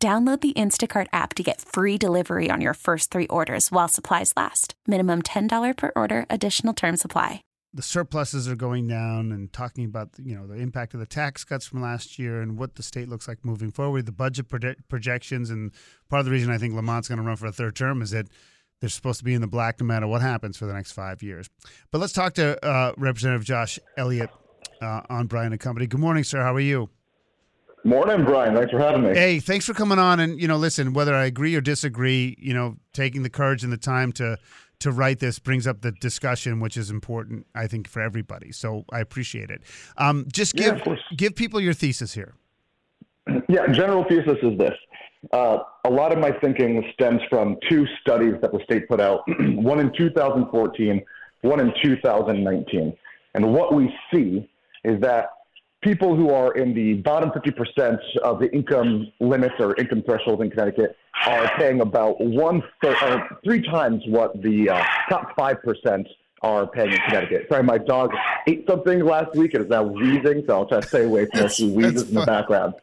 Download the Instacart app to get free delivery on your first three orders while supplies last. Minimum $10 per order, additional term supply. The surpluses are going down and talking about you know the impact of the tax cuts from last year and what the state looks like moving forward, the budget projections, and part of the reason I think Lamont's going to run for a third term is that they're supposed to be in the black no matter what happens for the next five years. But let's talk to uh, Representative Josh Elliott uh, on Brian and Company. Good morning, sir. How are you? Morning, Brian. Thanks for having me. Hey, thanks for coming on. And you know, listen, whether I agree or disagree, you know, taking the courage and the time to to write this brings up the discussion, which is important, I think, for everybody. So I appreciate it. Um, just give yeah, give people your thesis here. Yeah, general thesis is this. Uh, a lot of my thinking stems from two studies that the state put out, one in 2014, one in 2019. And what we see is that people who are in the bottom 50% of the income limits or income threshold in Connecticut are paying about one third, or three times what the uh, top 5% are paying in Connecticut. Sorry, my dog ate something last week and is now wheezing, so I'll try to stay away from those wheezes in the background.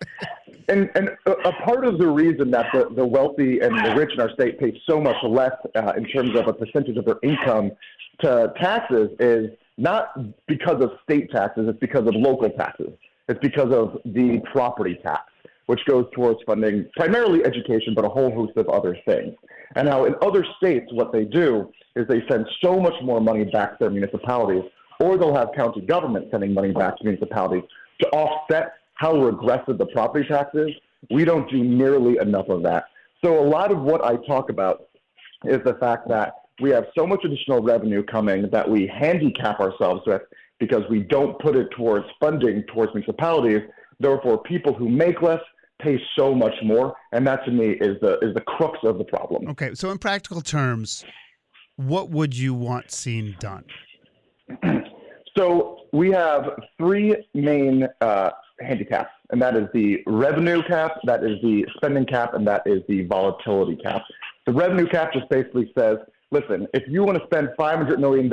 And, and a, a, part of the reason that the, the wealthy and the rich in our state pay so much less uh, in terms of a percentage of their income to taxes is not because of state taxes, it's because of local taxes. It's because of the property tax, which goes towards funding primarily education, but a whole host of other things. And now in other states, what they do is they send so much more money back to their municipalities, or they'll have county government sending money back to municipalities to offset how regressive the property tax is. We don't do nearly enough of that. So a lot of what I talk about is the fact that we have so much additional revenue coming that we handicap ourselves with because we don't put it towards funding towards municipalities. Therefore, people who make less pay so much more, and that to me is the is the crux of the problem. Okay, so in practical terms, what would you want seen done? so we have three main uh, handicaps, and that is the revenue cap, that is the spending cap, and that is the volatility cap. The revenue cap just basically says listen, if you want to spend $500 million,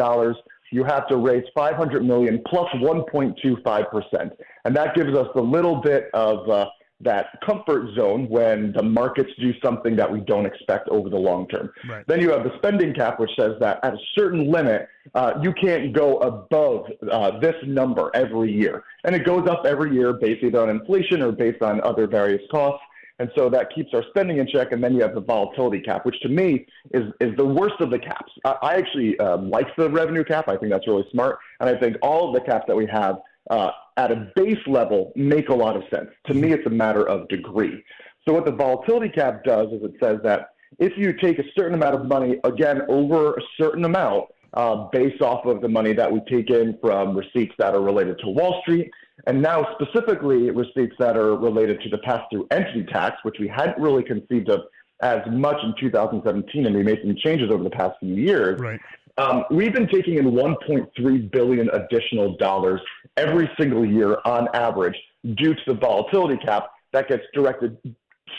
you have to raise 500 million plus 1.25%. And that gives us a little bit of uh, that comfort zone when the markets do something that we don't expect over the long term. Right. Then you have the spending cap, which says that at a certain limit, uh, you can't go above uh, this number every year. And it goes up every year based either on inflation or based on other various costs. And so that keeps our spending in check. And then you have the volatility cap, which to me is, is the worst of the caps. I, I actually um, like the revenue cap. I think that's really smart. And I think all of the caps that we have uh, at a base level make a lot of sense. To me, it's a matter of degree. So what the volatility cap does is it says that if you take a certain amount of money, again, over a certain amount, uh, based off of the money that we take in from receipts that are related to Wall Street, and now specifically receipts that are related to the pass-through entity tax, which we hadn't really conceived of as much in 2017, and we made some changes over the past few years. Right. Um, we've been taking in 1.3 billion additional dollars every single year on average due to the volatility cap that gets directed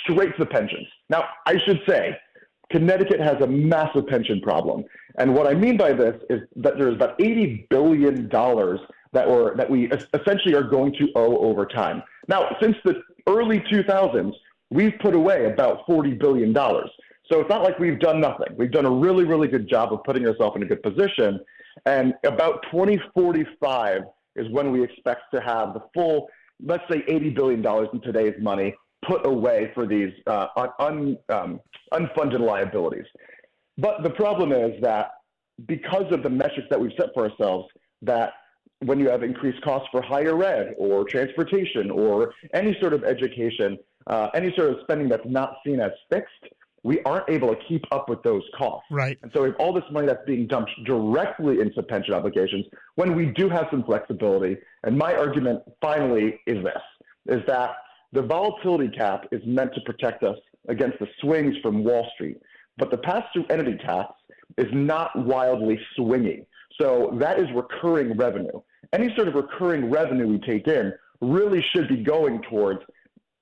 straight to the pensions. Now, I should say, Connecticut has a massive pension problem. And what I mean by this is that there's about $80 billion that were that we essentially are going to owe over time. Now, since the early 2000s, we've put away about 40 billion dollars. So it's not like we've done nothing. We've done a really, really good job of putting ourselves in a good position. And about 2045 is when we expect to have the full, let's say, 80 billion dollars in today's money put away for these uh, un, um, unfunded liabilities. But the problem is that because of the metrics that we've set for ourselves, that when you have increased costs for higher ed or transportation or any sort of education, uh, any sort of spending that's not seen as fixed, we aren't able to keep up with those costs. Right. And so if all this money that's being dumped directly into pension obligations when we do have some flexibility. And my argument finally is this, is that the volatility cap is meant to protect us against the swings from Wall Street. But the pass through entity tax is not wildly swinging. So that is recurring revenue. Any sort of recurring revenue we take in really should be going towards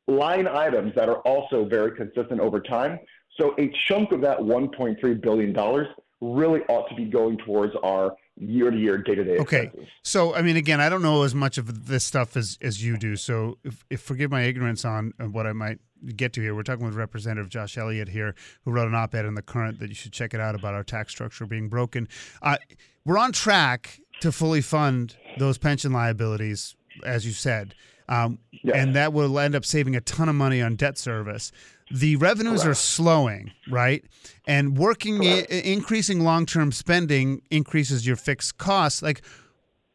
line items that are also very consistent over time. So a chunk of that $1.3 billion really ought to be going towards our year to year, day to day. Okay. So, I mean, again, I don't know as much of this stuff as, as you do. So, if, if forgive my ignorance on what I might get to here. We're talking with Representative Josh Elliott here, who wrote an op ed in The Current that you should check it out about our tax structure being broken. Uh, we're on track to fully fund those pension liabilities, as you said. Um, yes. And that will end up saving a ton of money on debt service the revenues Correct. are slowing, right? And working I- increasing long-term spending increases your fixed costs. Like,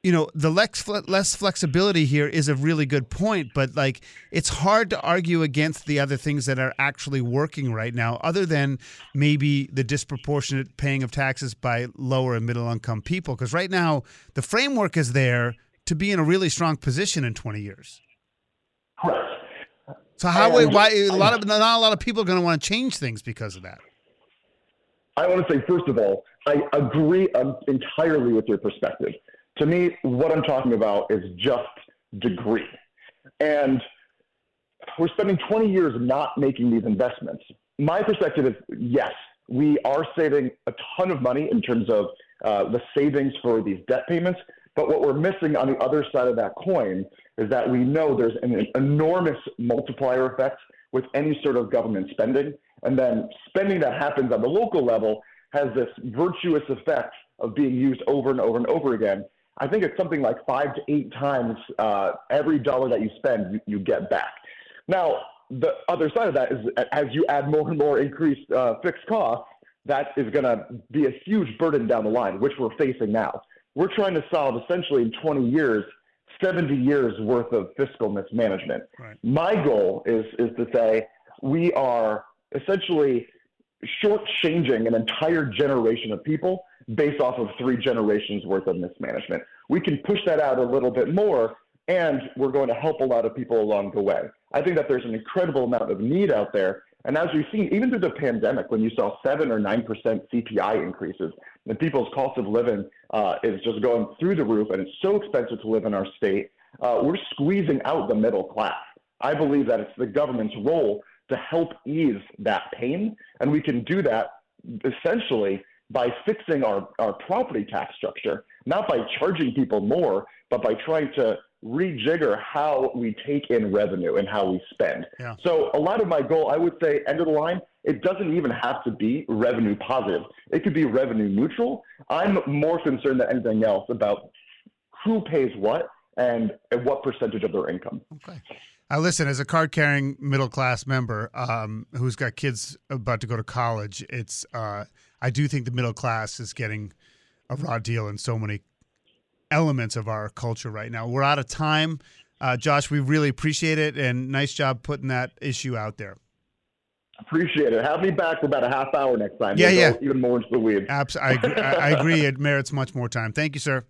you know, the less less flexibility here is a really good point, but like it's hard to argue against the other things that are actually working right now, other than maybe the disproportionate paying of taxes by lower and middle income people. Because right now the framework is there to be in a really strong position in 20 years. Correct. So how and why a lot of not a lot of people are going to want to change things because of that. I want to say first of all, I agree um, entirely with your perspective. To me, what I'm talking about is just degree. And we're spending 20 years not making these investments. My perspective is yes, we are saving a ton of money in terms of uh, the savings for these debt payments. But what we're missing on the other side of that coin is that we know there's an enormous multiplier effect with any sort of government spending. And then spending that happens on the local level has this virtuous effect of being used over and over and over again. I think it's something like five to eight times uh, every dollar that you spend, you, you, get back. Now, the other side of that is as you add more and more increased uh, fixed costs, that is going to be a huge burden down the line, which we're facing now we're trying to solve essentially in 20 years 70 years worth of fiscal mismanagement. Right. My goal is is to say we are essentially shortchanging an entire generation of people based off of three generations worth of mismanagement. We can push that out a little bit more, and we're going to help a lot of people along the way. I think that there's an incredible amount of need out there. And as we've seen, even through the pandemic, when you saw seven or nine percent CPI increases, and people's cost of living uh, is just going through the roof, and it's so expensive to live in our state. Uh, we're squeezing out the middle class. I believe that it's the government's role to help ease that pain, and we can do that essentially by fixing our, our property tax structure, not by charging people more, but by trying to rejigger how we take in revenue and how we spend. Yeah. So a lot of my goal, I would say, end of the line, it doesn't even have to be revenue positive. It could be revenue neutral. I'm more concerned than anything else about who pays what and what percentage of their income. Okay. Uh, listen, as a card carrying middle class member um, who's got kids about to go to college, it's uh, I do think the middle class is getting a raw deal in so many elements of our culture right now. We're out of time. Uh, Josh, we really appreciate it and nice job putting that issue out there. Appreciate it. Have me back for about a half hour next time. Yeah, yeah. Even more into the weeds. Absolutely. I, I agree. It merits much more time. Thank you, sir.